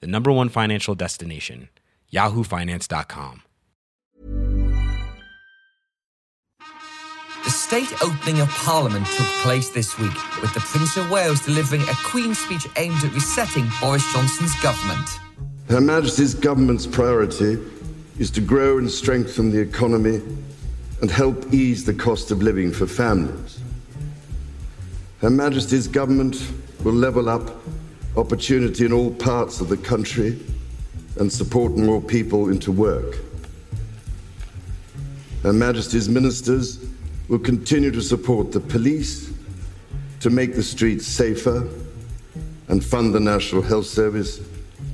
the number one financial destination, yahoofinance.com. The state opening of Parliament took place this week, with the Prince of Wales delivering a Queen's speech aimed at resetting Boris Johnson's government. Her Majesty's government's priority is to grow and strengthen the economy and help ease the cost of living for families. Her Majesty's government will level up opportunity in all parts of the country and support more people into work. Her Majesty's ministers will continue to support the police to make the streets safer and fund the National Health Service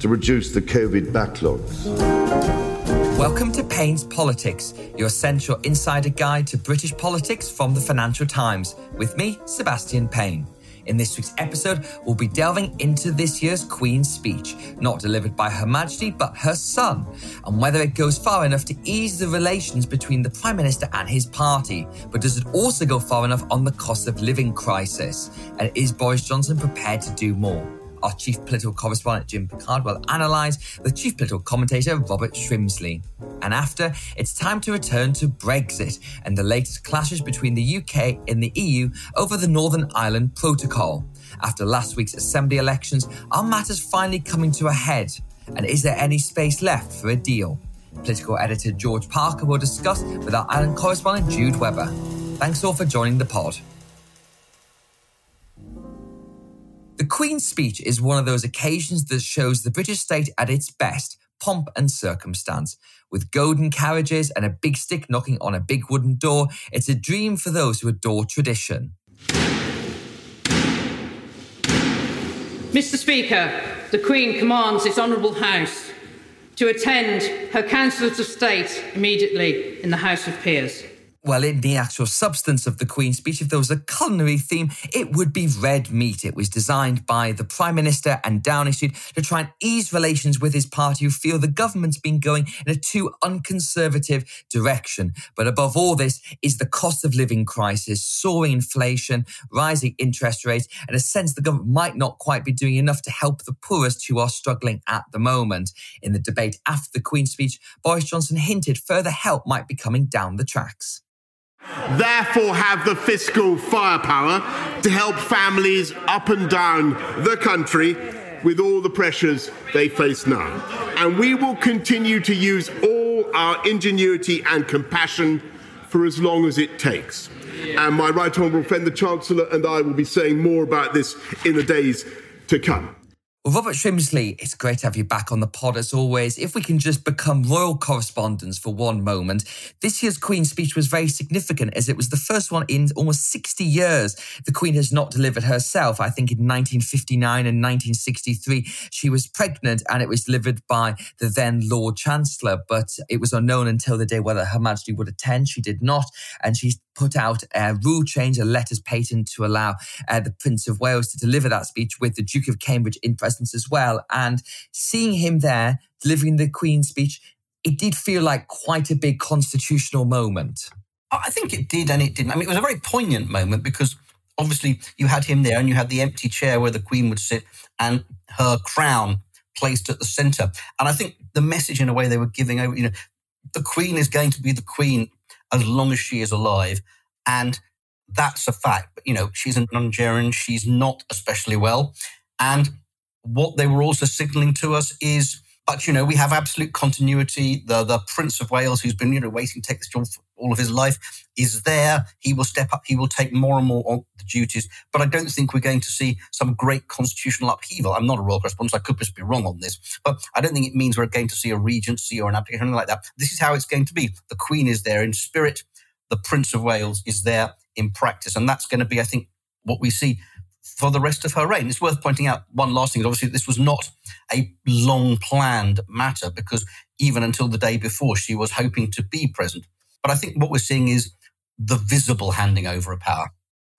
to reduce the COVID backlogs. Welcome to Payne's Politics, your essential insider guide to British politics from the Financial Times, with me, Sebastian Payne. In this week's episode, we'll be delving into this year's Queen's speech, not delivered by Her Majesty, but her son, and whether it goes far enough to ease the relations between the Prime Minister and his party. But does it also go far enough on the cost of living crisis? And is Boris Johnson prepared to do more? Our chief political correspondent Jim Pickard will analyse the chief political commentator Robert Shrimsley. And after, it's time to return to Brexit and the latest clashes between the UK and the EU over the Northern Ireland Protocol. After last week's Assembly elections, are matters finally coming to a head? And is there any space left for a deal? Political editor George Parker will discuss with our island correspondent Jude Webber. Thanks all for joining the pod. The Queen's speech is one of those occasions that shows the British state at its best, pomp and circumstance. With golden carriages and a big stick knocking on a big wooden door, it's a dream for those who adore tradition. Mr. Speaker, the Queen commands this Honourable House to attend her Counsellors of State immediately in the House of Peers. Well, in the actual substance of the Queen's speech, if there was a culinary theme, it would be red meat. It was designed by the Prime Minister and Downing Street to try and ease relations with his party who feel the government's been going in a too unconservative direction. But above all this is the cost of living crisis, soaring inflation, rising interest rates, and a sense the government might not quite be doing enough to help the poorest who are struggling at the moment. In the debate after the Queen's speech, Boris Johnson hinted further help might be coming down the tracks therefore have the fiscal firepower to help families up and down the country with all the pressures they face now. And we will continue to use all our ingenuity and compassion for as long as it takes. And my right honourable friend, the Chancellor, and I will be saying more about this in the days to come. Well, Robert Shrimsley, it's great to have you back on the pod as always. If we can just become royal correspondents for one moment, this year's Queen's speech was very significant as it was the first one in almost 60 years the Queen has not delivered herself. I think in 1959 and 1963, she was pregnant and it was delivered by the then Lord Chancellor, but it was unknown until the day whether Her Majesty would attend. She did not, and she put out a rule change, a letters patent to allow uh, the Prince of Wales to deliver that speech with the Duke of Cambridge in as well. And seeing him there delivering the Queen's speech, it did feel like quite a big constitutional moment. I think it did and it didn't. I mean, it was a very poignant moment because obviously you had him there and you had the empty chair where the Queen would sit and her crown placed at the center. And I think the message, in a way, they were giving over, you know, the Queen is going to be the Queen as long as she is alive. And that's a fact. But, you know, she's an Nigerian. She's not especially well. And what they were also signaling to us is, but, you know, we have absolute continuity. The, the Prince of Wales, who's been, you know, waiting to take this job for all of his life, is there. He will step up. He will take more and more on the duties. But I don't think we're going to see some great constitutional upheaval. I'm not a royal correspondent. I could just be wrong on this. But I don't think it means we're going to see a regency or an anything like that. This is how it's going to be. The Queen is there in spirit. The Prince of Wales is there in practice. And that's going to be, I think, what we see for the rest of her reign. It's worth pointing out one last thing. Obviously, this was not a long planned matter because even until the day before, she was hoping to be present. But I think what we're seeing is the visible handing over of power.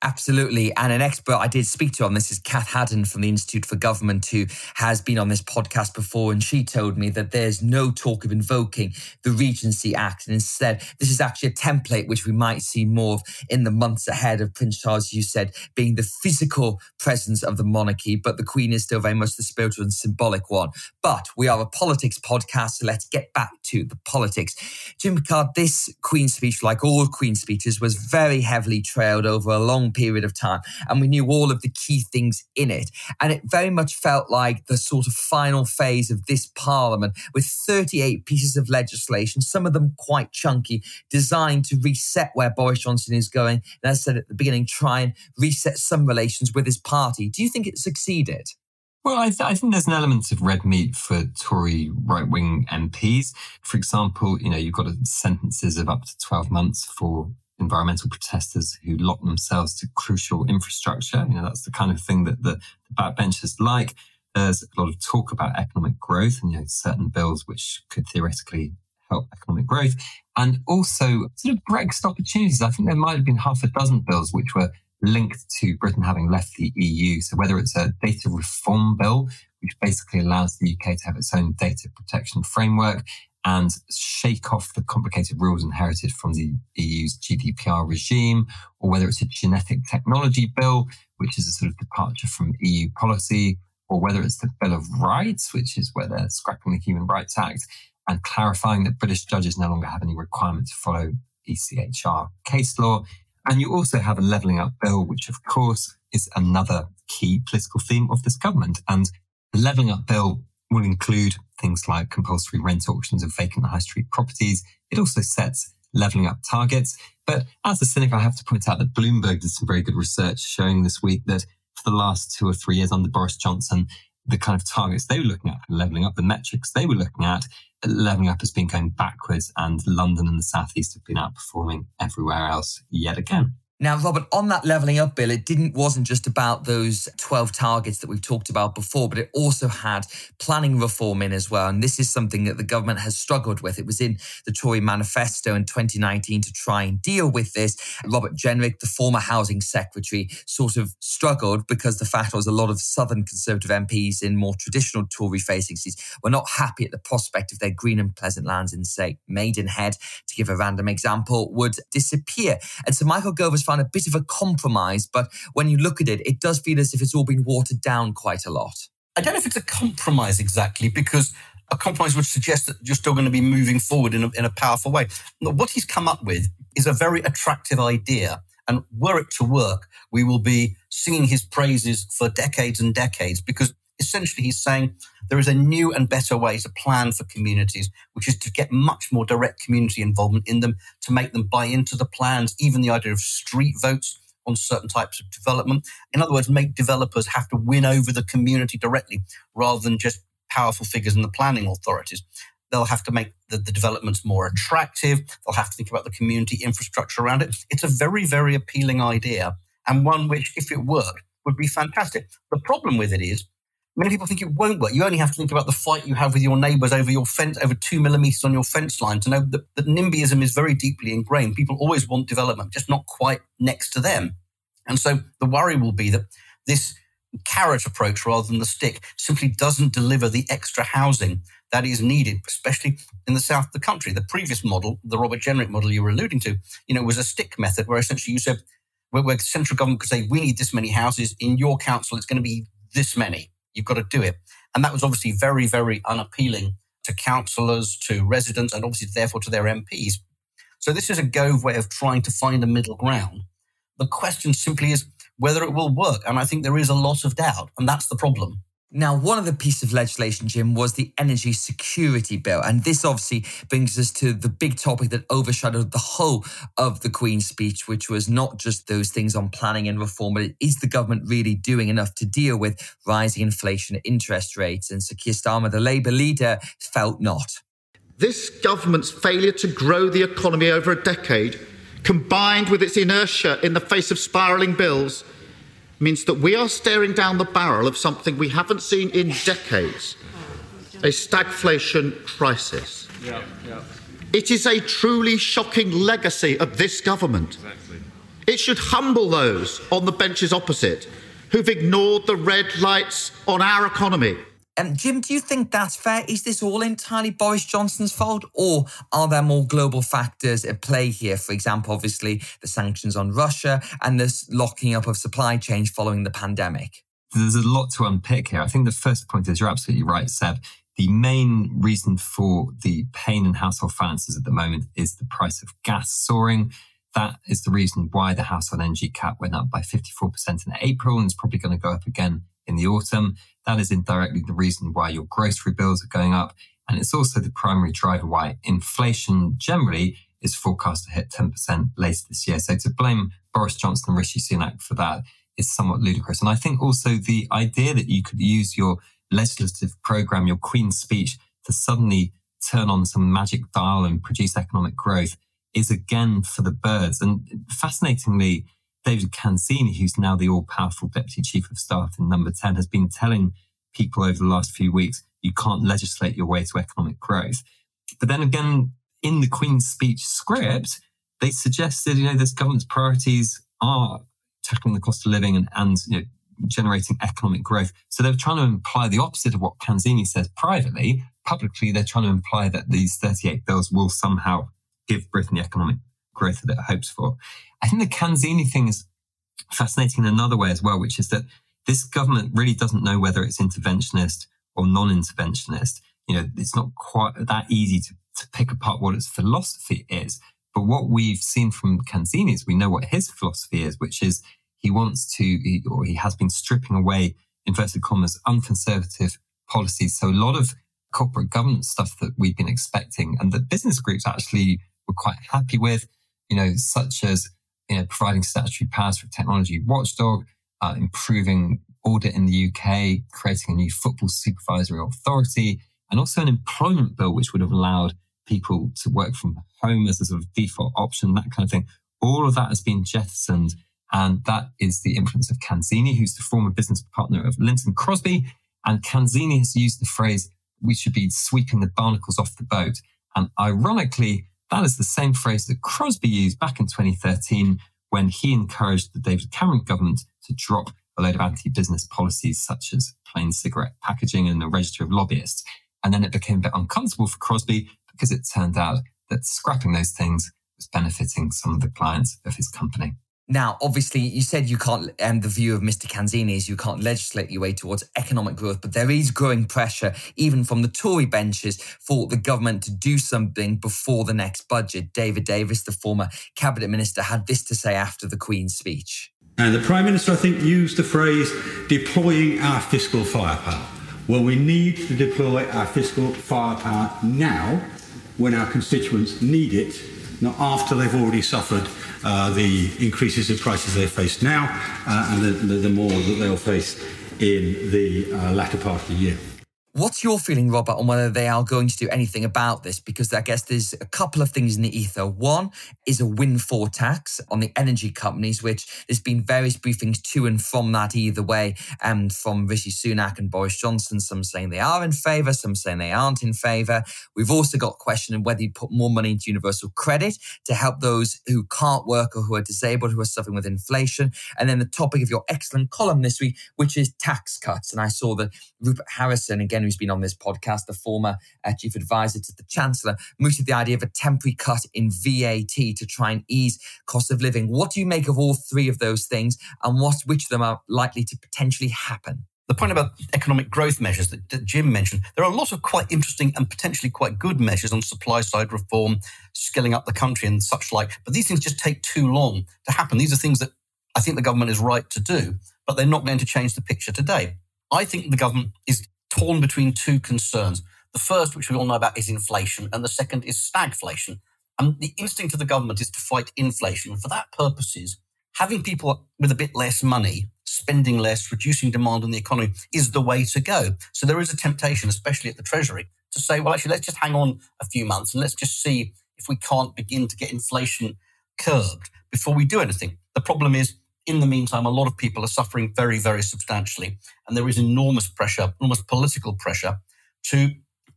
Absolutely. And an expert I did speak to on this is Kath Haddon from the Institute for Government, who has been on this podcast before. And she told me that there's no talk of invoking the Regency Act. And instead, this is actually a template which we might see more of in the months ahead of Prince Charles, you said, being the physical presence of the monarchy. But the Queen is still very much the spiritual and symbolic one. But we are a politics podcast, so let's get back to the politics. Jim Pickard, this Queen's speech, like all Queen speeches, was very heavily trailed over a long period of time. And we knew all of the key things in it. And it very much felt like the sort of final phase of this parliament with 38 pieces of legislation, some of them quite chunky, designed to reset where Boris Johnson is going. And as I said at the beginning, try and reset some relations with his party. Do you think it succeeded? Well, I, th- I, think there's an element of red meat for Tory right wing MPs. For example, you know, you've got sentences of up to 12 months for environmental protesters who lock themselves to crucial infrastructure. You know, that's the kind of thing that the, the backbenchers like. There's a lot of talk about economic growth and you know, certain bills which could theoretically help economic growth, and also sort of Brexit opportunities. I think there might have been half a dozen bills which were linked to Britain having left the EU. So whether it's a data reform bill, which basically allows the UK to have its own data protection framework, and shake off the complicated rules inherited from the EU's GDPR regime, or whether it's a genetic technology bill, which is a sort of departure from EU policy, or whether it's the Bill of Rights, which is where they're scrapping the Human Rights Act and clarifying that British judges no longer have any requirement to follow ECHR case law. And you also have a levelling up bill, which of course is another key political theme of this government. And the levelling up bill will include things like compulsory rent auctions of vacant high street properties. It also sets levelling up targets. But as a cynic, I have to point out that Bloomberg did some very good research showing this week that for the last two or three years under Boris Johnson, the kind of targets they were looking at for levelling up, the metrics they were looking at, levelling up has been going backwards, and London and the Southeast have been outperforming everywhere else yet again. Now, Robert, on that levelling up bill, it didn't wasn't just about those 12 targets that we've talked about before, but it also had planning reform in as well. And this is something that the government has struggled with. It was in the Tory manifesto in 2019 to try and deal with this. Robert Jenrick, the former housing secretary, sort of struggled because the fact was a lot of Southern Conservative MPs in more traditional Tory facing seats were not happy at the prospect of their green and pleasant lands in, say, Maidenhead, to give a random example, would disappear. And so Michael Gove was found a bit of a compromise, but when you look at it, it does feel as if it's all been watered down quite a lot. I don't know if it's a compromise exactly, because a compromise would suggest that you're still going to be moving forward in a, in a powerful way. What he's come up with is a very attractive idea. And were it to work, we will be singing his praises for decades and decades because essentially he's saying there is a new and better way to plan for communities, which is to get much more direct community involvement in them, to make them buy into the plans, even the idea of street votes on certain types of development. In other words, make developers have to win over the community directly rather than just powerful figures in the planning authorities. They'll have to make the, the, developments more attractive. They'll have to think about the community infrastructure around it. It's a very, very appealing idea and one which, if it worked, would be fantastic. The problem with it is Many people think it won't work. You only have to think about the fight you have with your neighbours over your fence, over two millimetres on your fence line to know that, that NIMBYism is very deeply ingrained. People always want development, just not quite next to them. And so the worry will be that this carrot approach rather than the stick simply doesn't deliver the extra housing that is needed, especially in the south of the country. The previous model, the Robert Jenrick model you were alluding to, you know, was a stick method where essentially you said, where, where central government could say, we need this many houses. In your council, it's going to be this many. You've got to do it. And that was obviously very, very unappealing to councillors, to residents, and obviously therefore to their MPs. So this is a Gove way of trying to find a middle ground. The question simply is whether it will work. And I think there is a lot of doubt. And that's the problem. Now, one of the pieces of legislation, Jim, was the Energy Security Bill. And this obviously brings us to the big topic that overshadowed the whole of the Queen's speech, which was not just those things on planning and reform, but is the government really doing enough to deal with rising inflation interest rates? And Sir Keir Starmer, the Labour leader, felt not. This government's failure to grow the economy over a decade, combined with its inertia in the face of spiralling bills, means that we are staring down the barrel of something we haven't seen in decades a stagflation crisis. Yeah, yeah. It is a truly shocking legacy of this government. Exactly. It should humble those on the benches opposite who've ignored the red lights on our economy. Um, Jim, do you think that's fair? Is this all entirely Boris Johnson's fault, or are there more global factors at play here? For example, obviously the sanctions on Russia and this locking up of supply chains following the pandemic. There's a lot to unpick here. I think the first point is you're absolutely right, Seb. The main reason for the pain in household finances at the moment is the price of gas soaring. That is the reason why the household energy cap went up by 54% in April and is probably going to go up again in the autumn. That is indirectly the reason why your grocery bills are going up. And it's also the primary driver why inflation generally is forecast to hit 10% later this year. So to blame Boris Johnson and Rishi Sunak for that is somewhat ludicrous. And I think also the idea that you could use your legislative program, your Queen's speech to suddenly turn on some magic dial and produce economic growth is again for the birds. And fascinatingly, David Canzini, who's now the all powerful deputy chief of staff in number 10, has been telling people over the last few weeks, you can't legislate your way to economic growth. But then again, in the Queen's speech script, they suggested, you know, this government's priorities are tackling the cost of living and, and you know, generating economic growth. So they're trying to imply the opposite of what Canzini says privately. Publicly, they're trying to imply that these 38 bills will somehow give Britain the economic growth that it hopes for. I think the Canzini thing is fascinating in another way as well, which is that this government really doesn't know whether it's interventionist or non-interventionist. You know, it's not quite that easy to, to pick apart what its philosophy is. But what we've seen from Canzini is we know what his philosophy is, which is he wants to, he, or he has been stripping away, inverted commas, unconservative policies. So a lot of corporate governance stuff that we've been expecting and that business groups actually were quite happy with, you know, such as you know, providing statutory powers for technology watchdog, uh, improving audit in the UK, creating a new football supervisory authority, and also an employment bill which would have allowed people to work from home as a sort of default option, that kind of thing. All of that has been jettisoned. And that is the influence of Canzini, who's the former business partner of Lynton Crosby. And Canzini has used the phrase, we should be sweeping the barnacles off the boat. And ironically, that is the same phrase that Crosby used back in 2013 when he encouraged the David Cameron government to drop a load of anti-business policies such as plain cigarette packaging and the register of lobbyists. And then it became a bit uncomfortable for Crosby because it turned out that scrapping those things was benefiting some of the clients of his company. Now, obviously, you said you can't, and the view of Mr. Canzini is you can't legislate your way towards economic growth, but there is growing pressure, even from the Tory benches, for the government to do something before the next budget. David Davis, the former cabinet minister, had this to say after the Queen's speech. And the Prime Minister, I think, used the phrase deploying our fiscal firepower. Well, we need to deploy our fiscal firepower now when our constituents need it, not after they've already suffered uh, the increases in prices they face now uh, and the, the, the, more that they'll face in the uh, latter part of the year. What's your feeling, Robert, on whether they are going to do anything about this? Because I guess there's a couple of things in the ether. One is a windfall tax on the energy companies, which there's been various briefings to and from that either way, and from Rishi Sunak and Boris Johnson, some saying they are in favour, some saying they aren't in favour. We've also got questioning whether you put more money into universal credit to help those who can't work or who are disabled, who are suffering with inflation. And then the topic of your excellent column this week, which is tax cuts. And I saw that Rupert Harrison, again, again, who's been on this podcast, the former uh, chief advisor to the chancellor, mooted the idea of a temporary cut in VAT to try and ease cost of living. What do you make of all three of those things, and what which of them are likely to potentially happen? the point about economic growth measures that, that, Jim mentioned, there are a lot of quite interesting and potentially quite good measures on supply side reform, scaling up the country and such like. But these things just take too long to happen. These are things that I think the government is right to do, but they're not going to change the picture today. I think the government is torn between two concerns. The first, which we all know about, is inflation, and the second is stagflation. And the instinct of the government is to fight inflation. For that purposes, having people with a bit less money, spending less, reducing demand in the economy is the way to go. So there is a temptation, especially at the Treasury, to say, well, actually, let's just hang on a few months and let's just see if we can't begin to get inflation curbed before we do anything. The problem is In the meantime, a lot of people are suffering very, very substantially. And there is enormous pressure, almost political pressure, to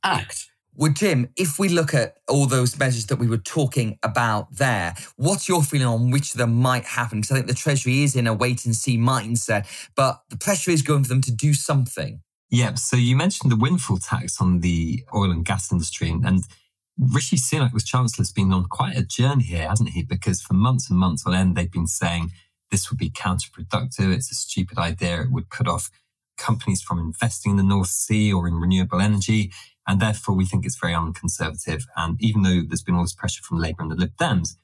act. Well, Jim, if we look at all those measures that we were talking about there, what's your feeling on which of them might happen? Because I think the Treasury is in a wait and see mindset, but the pressure is going for them to do something. Yeah. So you mentioned the windfall tax on the oil and gas industry, and, and Rishi Sunak, was Chancellor, has been on quite a journey here, hasn't he? Because for months and months on end, they've been saying this would be counterproductive. It's a stupid idea. It would put off companies from investing in the North Sea or in renewable energy. And therefore, we think it's very unconservative. And even though there's been all this pressure from Labour and the Lib Dems,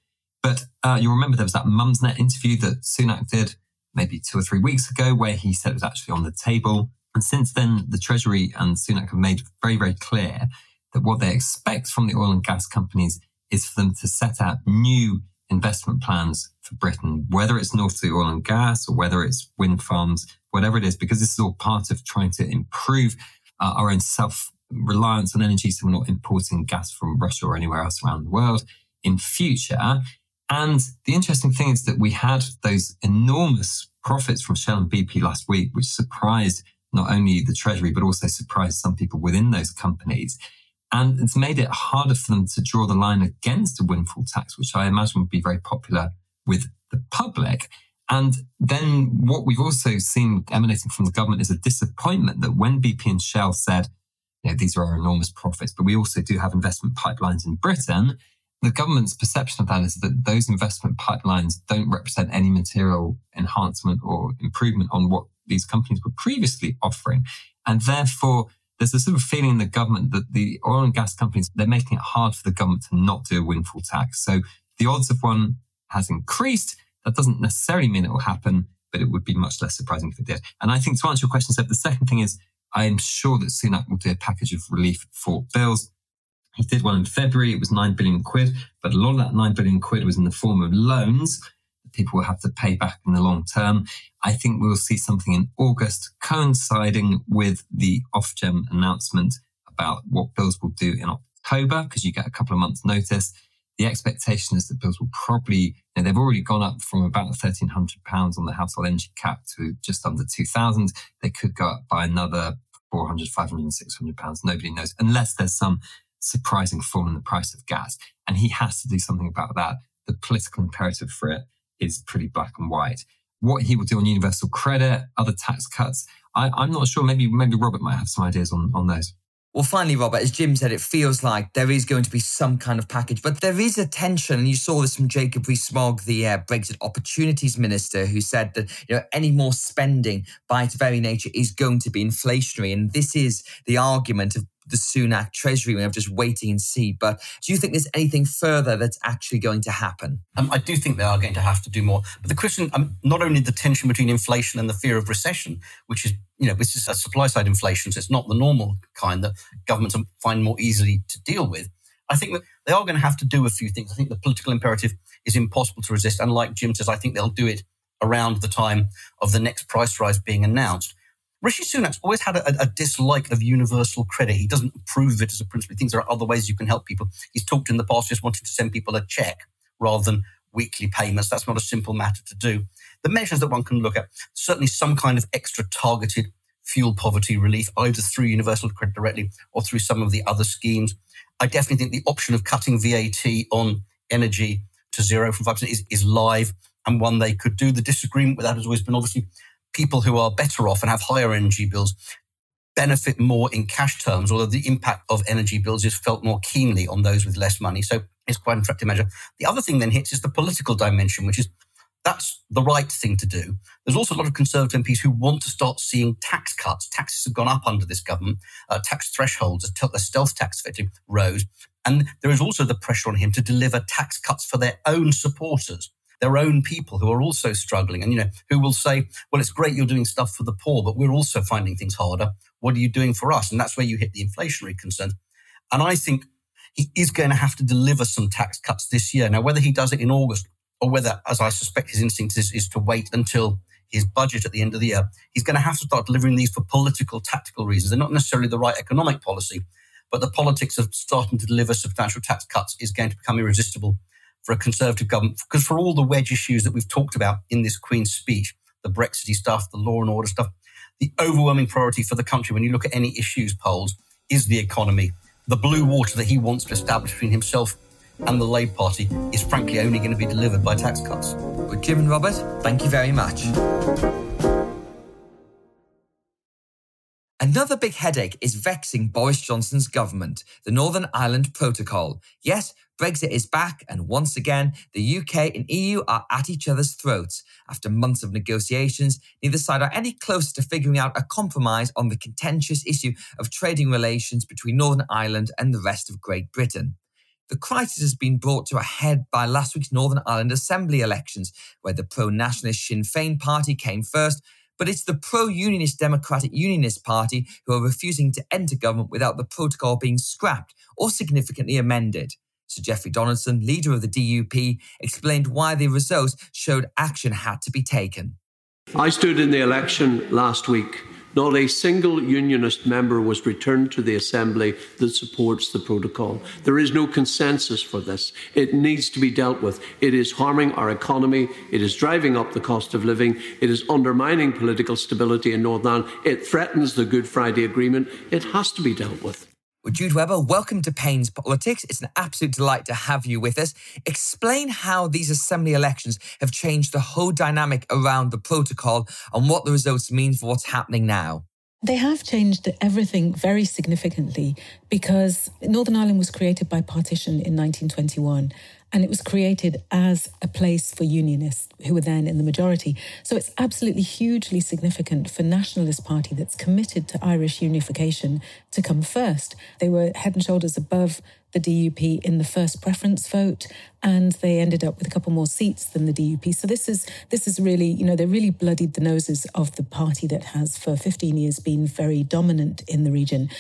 but uh, you'll remember there was that Mumsnet interview that Sunak did maybe two or three weeks ago, where he said it was actually on the table. And since then, the Treasury and Sunak have made very, very clear that what they expect from the oil and gas companies is for them to set out new investment plans for Britain, whether it's North Sea oil and gas or whether it's wind farms, whatever it is, because this is all part of trying to improve uh, our own self reliance on energy. So we're not importing gas from Russia or anywhere else around the world in future. And the interesting thing is that we had those enormous profits from Shell and BP last week, which surprised not only the Treasury, but also surprised some people within those companies. And it's made it harder for them to draw the line against a windfall tax, which I imagine would be very popular with the public. And then what we've also seen emanating from the government is a disappointment that when BP and Shell said, you know, these are our enormous profits, but we also do have investment pipelines in Britain, the government's perception of that is that those investment pipelines don't represent any material enhancement or improvement on what these companies were previously offering. And therefore, there's a sort of feeling in the government that the oil and gas companies, they're making it hard for the government to not do a windfall tax. So the odds of one has increased. That doesn't necessarily mean it will happen, but it would be much less surprising if it did. And I think to answer your question, Seb, the second thing is I am sure that Sunak will do a package of relief for bills. He did one in February. It was 9 billion quid, but a lot of that 9 billion quid was in the form of loans people will have to pay back in the long term. I think we'll see something in August coinciding with the Ofgem announcement about what bills will do in October, because you get a couple of months' notice. The expectation is that bills will probably, you know, they've already gone up from about £1,300 on the household energy cap to just under 2000 They could go up by another £400, £500, 600 pounds. Nobody knows, unless there's some surprising fall in the price of gas. And he has to do something about that. The political imperative for it is pretty black and white. What he will do on universal credit, other tax cuts, I, am not sure. Maybe maybe Robert might have some ideas on, on those. Well, finally, Robert, as Jim said, it feels like there is going to be some kind of package, but there is a tension. And you saw this from Jacob Rees-Mogg, the uh, Brexit Opportunities Minister, who said that you know any more spending by its very nature is going to be inflationary. And this is the argument of the Sunak Treasury way of just waiting and see. But do you think there's anything further that's actually going to happen? Um, I do think they are going to have to do more. But the question, um, not only the tension between inflation and the fear of recession, which is you know, this is a supply side inflation, so it's not the normal kind that governments find more easily to deal with. I think that they are going to have to do a few things. I think the political imperative is impossible to resist. And like Jim says, I think they'll do it around the time of the next price rise being announced. Rishi Sunak's always had a, a, dislike of universal credit. He doesn't approve of it as a principle. He thinks there are other ways you can help people. He's talked in the past just wanting to send people a check rather than weekly payments. That's not a simple matter to do. The measures that one can look at, certainly some kind of extra targeted fuel poverty relief, either through universal credit directly or through some of the other schemes. I definitely think the option of cutting VAT on energy to zero from 5% is, is live and one they could do. The disagreement with that has always been obviously people who are better off and have higher energy bills benefit more in cash terms, although the impact of energy bills is felt more keenly on those with less money. So it's quite an attractive measure. The other thing then hits is the political dimension, which is that's the right thing to do. There's also a lot of Conservative MPs who want to start seeing tax cuts. Taxes have gone up under this government. Uh, tax thresholds, a, stealth tax effectively rose. And there is also the pressure on him to deliver tax cuts for their own supporters their own people who are also struggling and, you know, who will say, well, it's great you're doing stuff for the poor, but we're also finding things harder. What are you doing for us? And that's where you hit the inflationary concern. And I think he is going to have to deliver some tax cuts this year. Now, whether he does it in August or whether, as I suspect his instinct is, is to wait until his budget at the end of the year, he's going to have to start delivering these for political, tactical reasons. They're not necessarily the right economic policy, but the politics of starting to deliver substantial tax cuts is going to become irresistible for a Conservative government, because for all the wedge issues that we've talked about in this Queen's speech, the Brexity stuff, the law and order stuff, the overwhelming priority for the country, when you look at any issues polls, is the economy. The blue water that he wants to establish between himself and the Labour Party is frankly only going to be delivered by tax cuts. But Jim and Robert, thank you very much. Another big headache is vexing Boris Johnson's government, the Northern Ireland Protocol. Yes, Brexit is back, and once again, the UK and EU are at each other's throats. After months of negotiations, neither side are any closer to figuring out a compromise on the contentious issue of trading relations between Northern Ireland and the rest of Great Britain. The crisis has been brought to a head by last week's Northern Ireland Assembly elections, where the pro nationalist Sinn Féin party came first but it's the pro unionist Democratic Unionist Party who are refusing to enter government without the protocol being scrapped or significantly amended. Sir Jeffrey Donaldson, leader of the DUP, explained why the results showed action had to be taken. I stood in the election last week not a single unionist member was returned to the Assembly that supports the protocol. There is no consensus for this. It needs to be dealt with. It is harming our economy. It is driving up the cost of living. It is undermining political stability in Northern Ireland. It threatens the Good Friday Agreement. It has to be dealt with. Well, Jude Webber, welcome to Payne's Politics. It's an absolute delight to have you with us. Explain how these assembly elections have changed the whole dynamic around the protocol and what the results mean for what's happening now. They have changed everything very significantly because Northern Ireland was created by partition in 1921 and it was created as a place for unionists who were then in the majority. So it's absolutely hugely significant for Nationalist Party that's committed to Irish unification to come first. They were head and shoulders above the DUP in the first preference vote, and they ended up with a couple more seats than the DUP. So this is this is really, you know, they really bloodied the noses of the party that has for 15 years been very dominant in the region.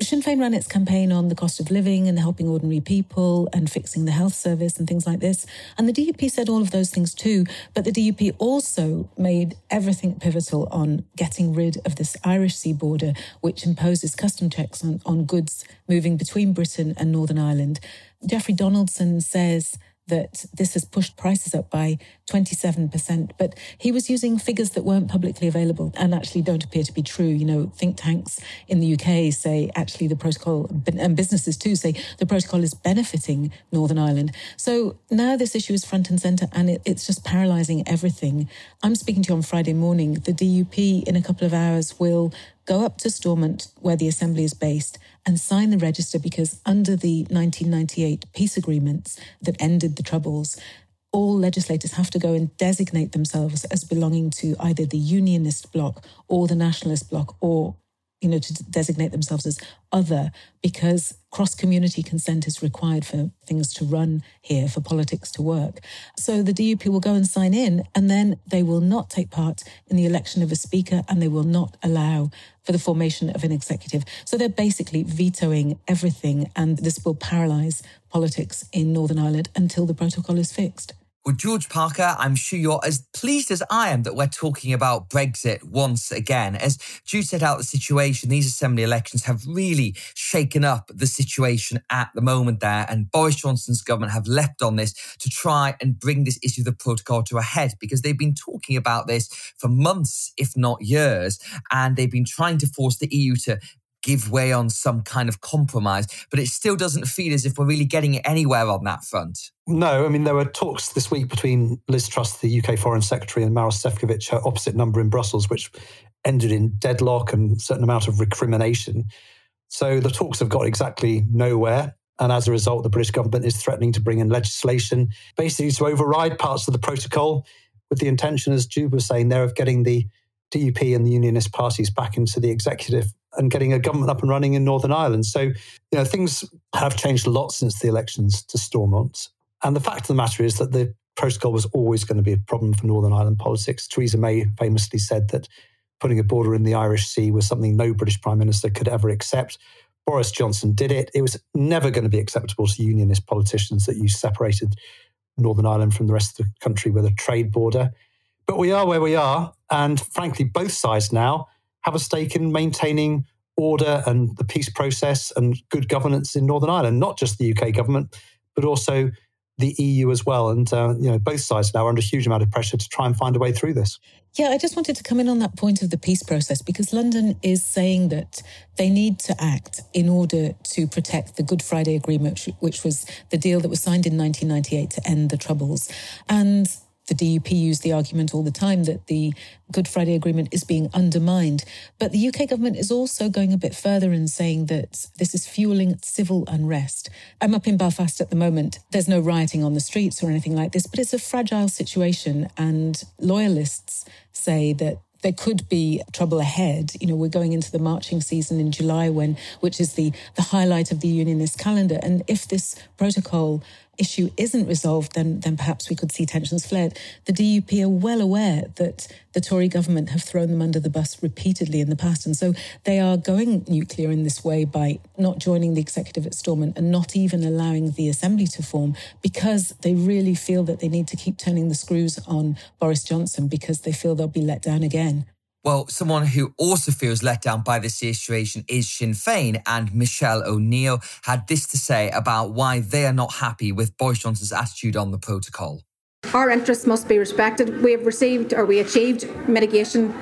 Sinn Féin ran its campaign on the cost of living and helping ordinary people and fixing the health service and things like this. And the DUP said all of those things too, but the DUP also made everything pivotal on getting rid of this Irish sea border, which imposes custom checks on, on goods moving between Britain and Northern Ireland. Jeffrey Donaldson says that this has pushed prices up by 27%. But he was using figures that weren't publicly available and actually don't appear to be true. You know, think tanks in the UK say actually the protocol, and businesses too say the protocol is benefiting Northern Ireland. So now this issue is front and centre and it, it's just paralysing everything. I'm speaking to you on Friday morning. The DUP in a couple of hours will go up to Stormont, where the Assembly is based, and sign the register because under the 1998 peace agreements that ended the Troubles, all legislators have to go and designate themselves as belonging to either the Unionist bloc or the Nationalist bloc or you know, to designate themselves as other because cross community consent is required for things to run here, for politics to work. So the DUP will go and sign in, and then they will not take part in the election of a speaker and they will not allow for the formation of an executive. So they're basically vetoing everything, and this will paralyse politics in Northern Ireland until the protocol is fixed. Well, George Parker, I'm sure you're as pleased as I am that we're talking about Brexit once again. As Jude set out the situation, these assembly elections have really shaken up the situation at the moment there. And Boris Johnson's government have leapt on this to try and bring this issue of the protocol to a head because they've been talking about this for months, if not years. And they've been trying to force the EU to give way on some kind of compromise, but it still doesn't feel as if we're really getting anywhere on that front. No, I mean, there were talks this week between Liz Truss, the UK Foreign Secretary, and Maros Sefcovic, her opposite number in Brussels, which ended in deadlock and a certain amount of recrimination. So the talks have got exactly nowhere. And as a result, the British government is threatening to bring in legislation basically to override parts of the protocol with the intention, as Jude was saying there, of getting the DUP and the Unionist parties back into the executive and getting a government up and running in Northern Ireland. So, you know, things have changed a lot since the elections to Stormont. And the fact of the matter is that the protocol was always going to be a problem for Northern Ireland politics. Theresa May famously said that putting a border in the Irish Sea was something no British Prime Minister could ever accept. Boris Johnson did it. It was never going to be acceptable to unionist politicians that you separated Northern Ireland from the rest of the country with a trade border. But we are where we are. And frankly, both sides now have a stake in maintaining order and the peace process and good governance in Northern Ireland, not just the UK government, but also the EU as well. And, uh, you know, both sides now are under a huge amount of pressure to try and find a way through this. Yeah, I just wanted to come in on that point of the peace process because London is saying that they need to act in order to protect the Good Friday Agreement, which was the deal that was signed in 1998 to end the Troubles. And the DUP use the argument all the time that the Good Friday Agreement is being undermined. But the UK government is also going a bit further and saying that this is fueling civil unrest. I'm up in Belfast at the moment. There's no rioting on the streets or anything like this, but it's a fragile situation. And loyalists say that there could be trouble ahead. You know, we're going into the marching season in July when which is the the highlight of the unionist calendar. And if this protocol issue isn't resolved, then then perhaps we could see tensions flare. The DUP are well aware that the Tory government have thrown them under the bus repeatedly in the past, and so they are going nuclear in this way by not joining the executive at Stormont and not even allowing the assembly to form because they really feel that they need to keep turning the screws on Boris Johnson because they feel they'll be let down again. Well, someone who also feels let down by this situation is Sinn Féin, and Michelle O'Neill had this to say about why they are not happy with Boris Johnson's attitude on the protocol. Our interests must be respected. We have received or we achieved mitigation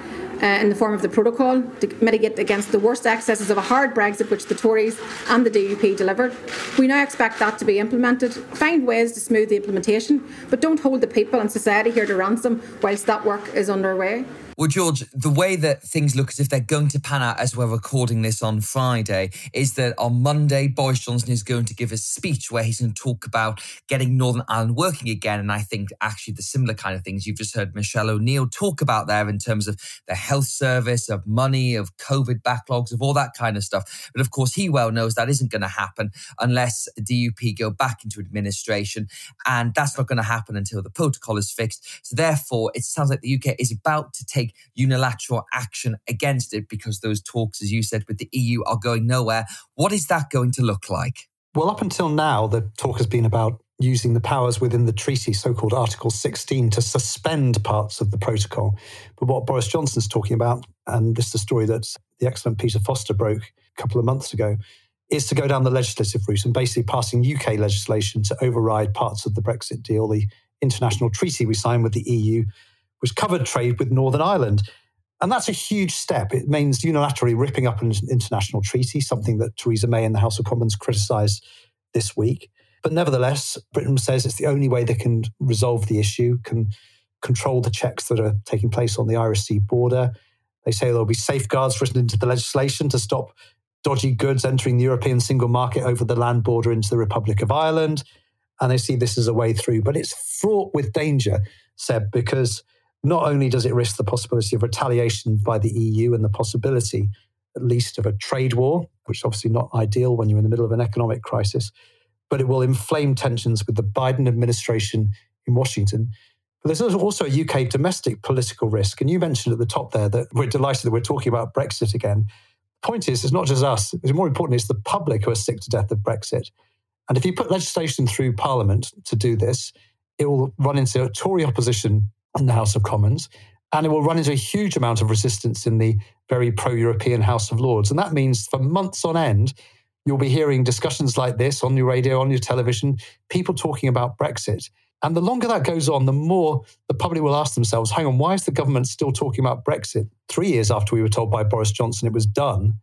uh, in the form of the protocol to mitigate against the worst excesses of a hard Brexit, which the Tories and the DUP delivered. We now expect that to be implemented. Find ways to smooth the implementation, but don't hold the people and society here to ransom whilst that work is underway. Well, George, the way that things look as if they're going to pan out as we're recording this on Friday is that on Monday, Boris Johnson is going to give a speech where he's going to talk about getting Northern Ireland working again. And I think actually the similar kind of things you've just heard Michelle O'Neill talk about there in terms of the health service, of money, of COVID backlogs, of all that kind of stuff. But of course, he well knows that isn't going to happen unless the DUP go back into administration. And that's not going to happen until the protocol is fixed. So therefore, it sounds like the UK is about to take take unilateral action against it because those talks, as you said, with the EU are going nowhere. What is that going to look like? Well, up until now, the talk has been about using the powers within the treaty, so called Article 16, to suspend parts of the protocol. But what Boris Johnson's talking about, and this is a story that the excellent Peter Foster broke a couple of months ago, is to go down the legislative route and basically passing UK legislation to override parts of the Brexit deal, the international treaty we signed with the EU, which covered trade with Northern Ireland. And that's a huge step. It means unilaterally ripping up an international treaty, something that Theresa May and the House of Commons criticised this week. But nevertheless, Britain says it's the only way they can resolve the issue, can control the checks that are taking place on the Irish Sea border. They say there'll be safeguards written into the legislation to stop dodgy goods entering the European single market over the land border into the Republic of Ireland. And they see this as a way through. But it's fraught with danger, Seb, because not only does it risk the possibility of retaliation by the EU and the possibility, at least, of a trade war, which is obviously not ideal when you're in the middle of an economic crisis, but it will inflame tensions with the Biden administration in Washington. But there's also a UK domestic political risk. And you mentioned at the top there that we're delighted that we're talking about Brexit again. The point is, it's not just us, it's more important, it's the public who are sick to death of Brexit. And if you put legislation through Parliament to do this, it will run into a Tory opposition in the House of Commons. And it will run into a huge amount of resistance in the very pro European House of Lords. And that means for months on end, you'll be hearing discussions like this on your radio, on your television, people talking about Brexit. And the longer that goes on, the more the public will ask themselves hang on, why is the government still talking about Brexit three years after we were told by Boris Johnson it was done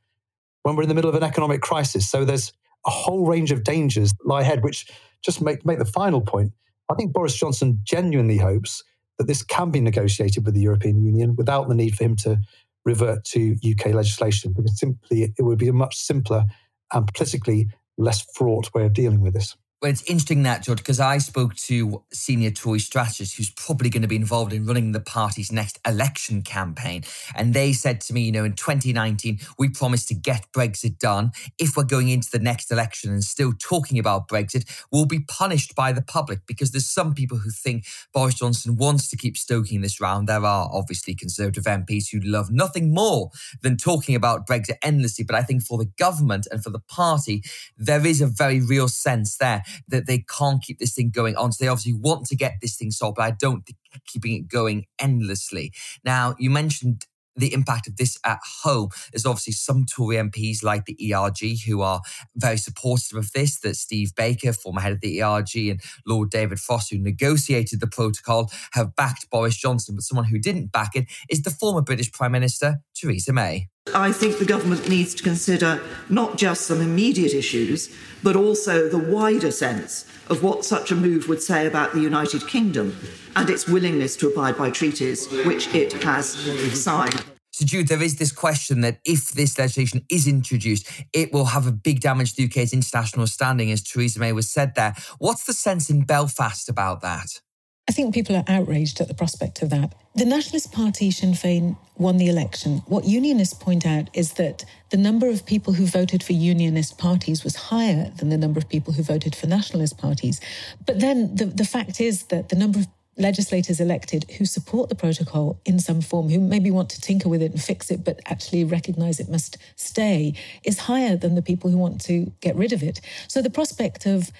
when we're in the middle of an economic crisis? So there's a whole range of dangers lie ahead, which just make, make the final point. I think Boris Johnson genuinely hopes that this can be negotiated with the European Union without the need for him to revert to UK legislation, because simply it would be a much simpler and politically less fraught way of dealing with this. Well, it's interesting that, George, because I spoke to senior Tory strategist who's probably going to be involved in running the party's next election campaign. And they said to me, you know, in 2019, we promised to get Brexit done. If we're going into the next election and still talking about Brexit, we'll be punished by the public because there's some people who think Boris Johnson wants to keep stoking this round. There are obviously Conservative MPs who love nothing more than talking about Brexit endlessly. But I think for the government and for the party, there is a very real sense there that they can't keep this thing going on. So they obviously want to get this thing solved, but I don't think keeping it going endlessly. Now, you mentioned the impact of this at home. There's obviously some Tory MPs like the ERG who are very supportive of this, that Steve Baker, former head of the ERG, and Lord David Frost, who negotiated the protocol, have backed Boris Johnson. But someone who didn't back it is the former British Prime Minister, Theresa May. I think the government needs to consider not just some immediate issues, but also the wider sense of what such a move would say about the United Kingdom and its willingness to abide by treaties which it has signed. So, Jude, there is this question that if this legislation is introduced, it will have a big damage to the UK's international standing, as Theresa May was said there. What's the sense in Belfast about that? I think people are outraged at the prospect of that. The Nationalist Party, Sinn Féin, won the election. What unionists point out is that the number of people who voted for unionist parties was higher than the number of people who voted for nationalist parties. But then the, the fact is that the number of legislators elected who support the protocol in some form, who maybe want to tinker with it and fix it, but actually recognize it must stay, is higher than the people who want to get rid of it. So the prospect of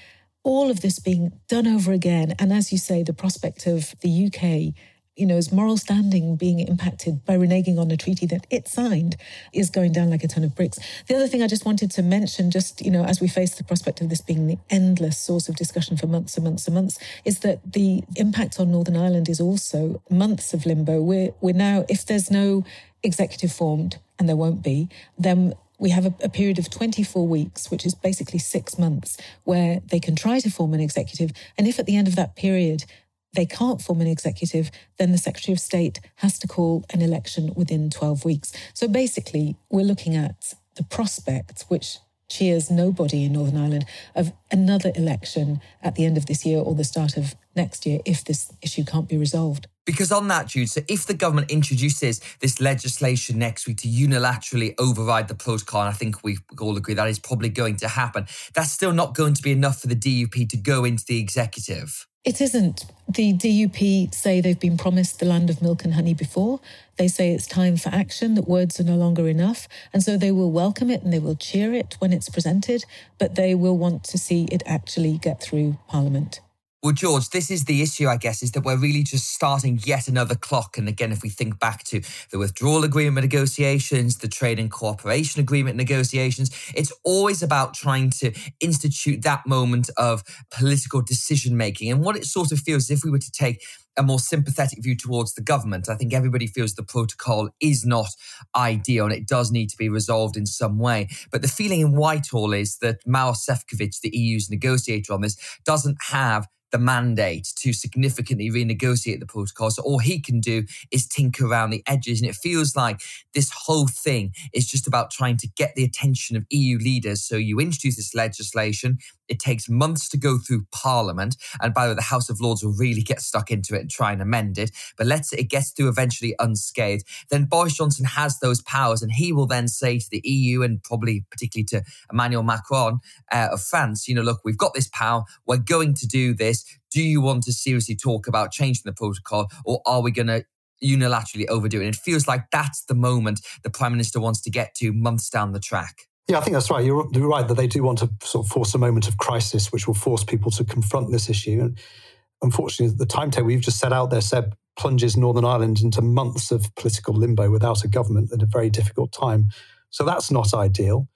all of this being done over again, and as you say, the prospect of the UK you know, its moral standing being impacted by reneging on a treaty that it signed is going down like a ton of bricks. The other thing I just wanted to mention, just, you know, as we face the prospect of this being the endless source of discussion for months and months and months, is that the impact on Northern Ireland is also months of limbo. We're, we're now, if there's no executive formed, and there won't be, then we have a, a, period of 24 weeks, which is basically six months, where they can try to form an executive. And if at the end of that period they can't form an executive, then the Secretary of State has to call an election within 12 weeks. So basically, we're looking at the prospect, which cheers nobody in Northern Ireland, of another election at the end of this year or the start of next year if this issue can't be resolved. Because on that, Jude, so if the government introduces this legislation next week to unilaterally override the protocol, and I think we all agree that is probably going to happen, that's still not going to be enough for the DUP to go into the executive. It isn't. The DUP say they've been promised the land of milk and honey before. They say it's time for action, that words are no longer enough. And so they will welcome it and they will cheer it when it's presented, but they will want to see it actually get through Parliament. Well, George, this is the issue, I guess, is that we're really just starting yet another clock. And again, if we think back to the withdrawal agreement negotiations, the trade and cooperation agreement negotiations, it's always about trying to institute that moment of political decision making. And what it sort of feels if we were to take a more sympathetic view towards the government. I think everybody feels the protocol is not ideal and it does need to be resolved in some way. But the feeling in Whitehall is that Maros Sefcovic, the EU's negotiator on this, doesn't have the mandate to significantly renegotiate the protocol. So all he can do is tinker around the edges. And it feels like this whole thing is just about trying to get the attention of EU leaders. So you introduce this legislation, it takes months to go through Parliament. And by the way, the House of Lords will really get stuck into it and try and amend it. But let's say it gets through eventually unscathed. Then Boris Johnson has those powers and he will then say to the EU and probably particularly to Emmanuel Macron uh, of France, you know, look, we've got this power. We're going to do this. Do you want to seriously talk about changing the protocol or are we going to unilaterally overdo it? And it feels like that's the moment the Prime Minister wants to get to months down the track. Yeah, I think that's right. You're, you're, right that they do want to sort of force a moment of crisis, which will force people to confront this issue. And unfortunately, the timetable we've just set out there, Seb, plunges Northern Ireland into months of political limbo without a government at a very difficult time. So that's not ideal.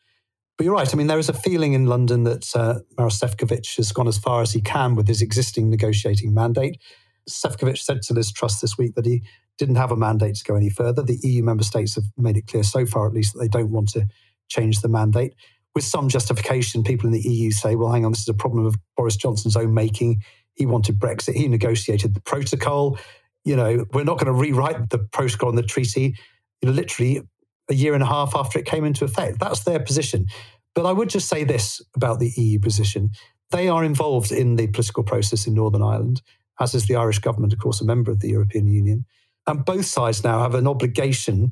But you're right. I mean, there is a feeling in London that uh, Maros Sefcovic has gone as far as he can with his existing negotiating mandate. Sefcovic said to Liz Truss this week that he didn't have a mandate to go any further. The EU member states have made it clear so far, at least, that they don't want to change the mandate. With some justification, people in the EU say, well, hang on, this is a problem of Boris Johnson's own making. He wanted Brexit. He negotiated the protocol. You know, we're not going to rewrite the protocol and the treaty you know, literally a year and a half after it came into effect. That's their position. But I would just say this about the EU position. They are involved in the political process in Northern Ireland, as is the Irish government, of course, a member of the European Union. And both sides now have an obligation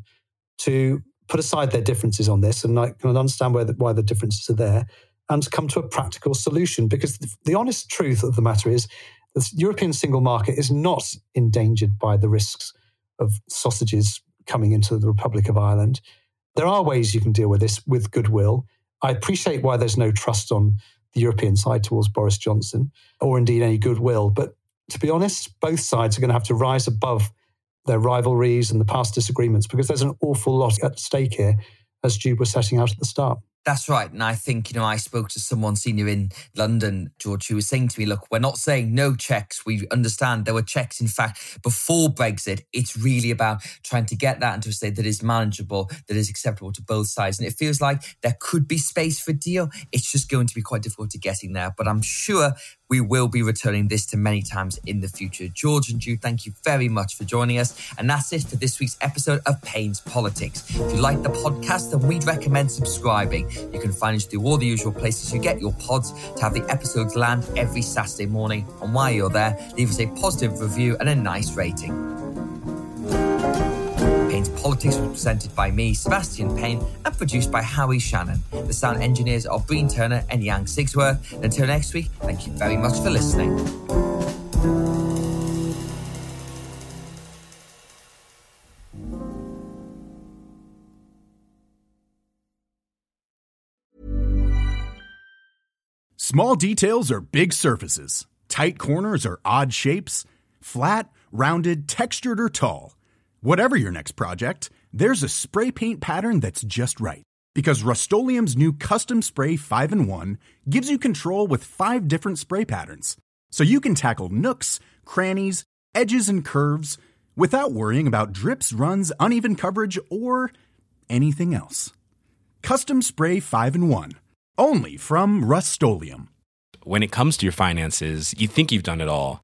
to put aside their differences on this and I can understand the, why the differences are there and come to a practical solution. Because the, the honest truth of the matter is the European single market is not endangered by the risks of sausages coming into the Republic of Ireland. There are ways you can deal with this with goodwill. I appreciate why there's no trust on the European side towards Boris Johnson or indeed any goodwill. But to be honest, both sides are going to have to rise above their rivalries and the past disagreements, because there's an awful lot at stake here, as Jude was setting out at the start. That's right. And I think, you know, I spoke to someone senior in London, George, who was saying to me, look, we're not saying no checks. We understand there were checks, in fact, before Brexit. It's really about trying to get that into a state that is manageable, that is acceptable to both sides. And it feels like there could be space for deal. It's just going to be quite difficult to getting there. But I'm sure we will be returning this to many times in the future. George and Jude, thank you very much for joining us. And that's it for this week's episode of Payne's Politics. If you like the podcast, then we'd recommend subscribing. You can find us through all the usual places you get your pods to have the episodes land every Saturday morning. And while you're there, leave us a positive review and a nice rating. Payne's Politics was presented by me, Sebastian Payne, and produced by Howie Shannon. The sound engineers are Breen Turner and Yang Sigsworth. Until next week, thank you very much for listening. Small details are big surfaces. Tight corners are odd shapes. Flat, rounded, textured, or tall. Whatever your next project, there's a spray paint pattern that's just right. Because Rust-Oleum Custom Spray 5 in 1 gives you control with five different spray patterns. So you can tackle nooks, crannies, edges, and curves without worrying about drips, runs, uneven coverage, or anything else. Custom Spray 5 in 1. Only from Rust When it comes to your finances, you think you've done it all.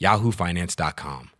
yahoofinance.com.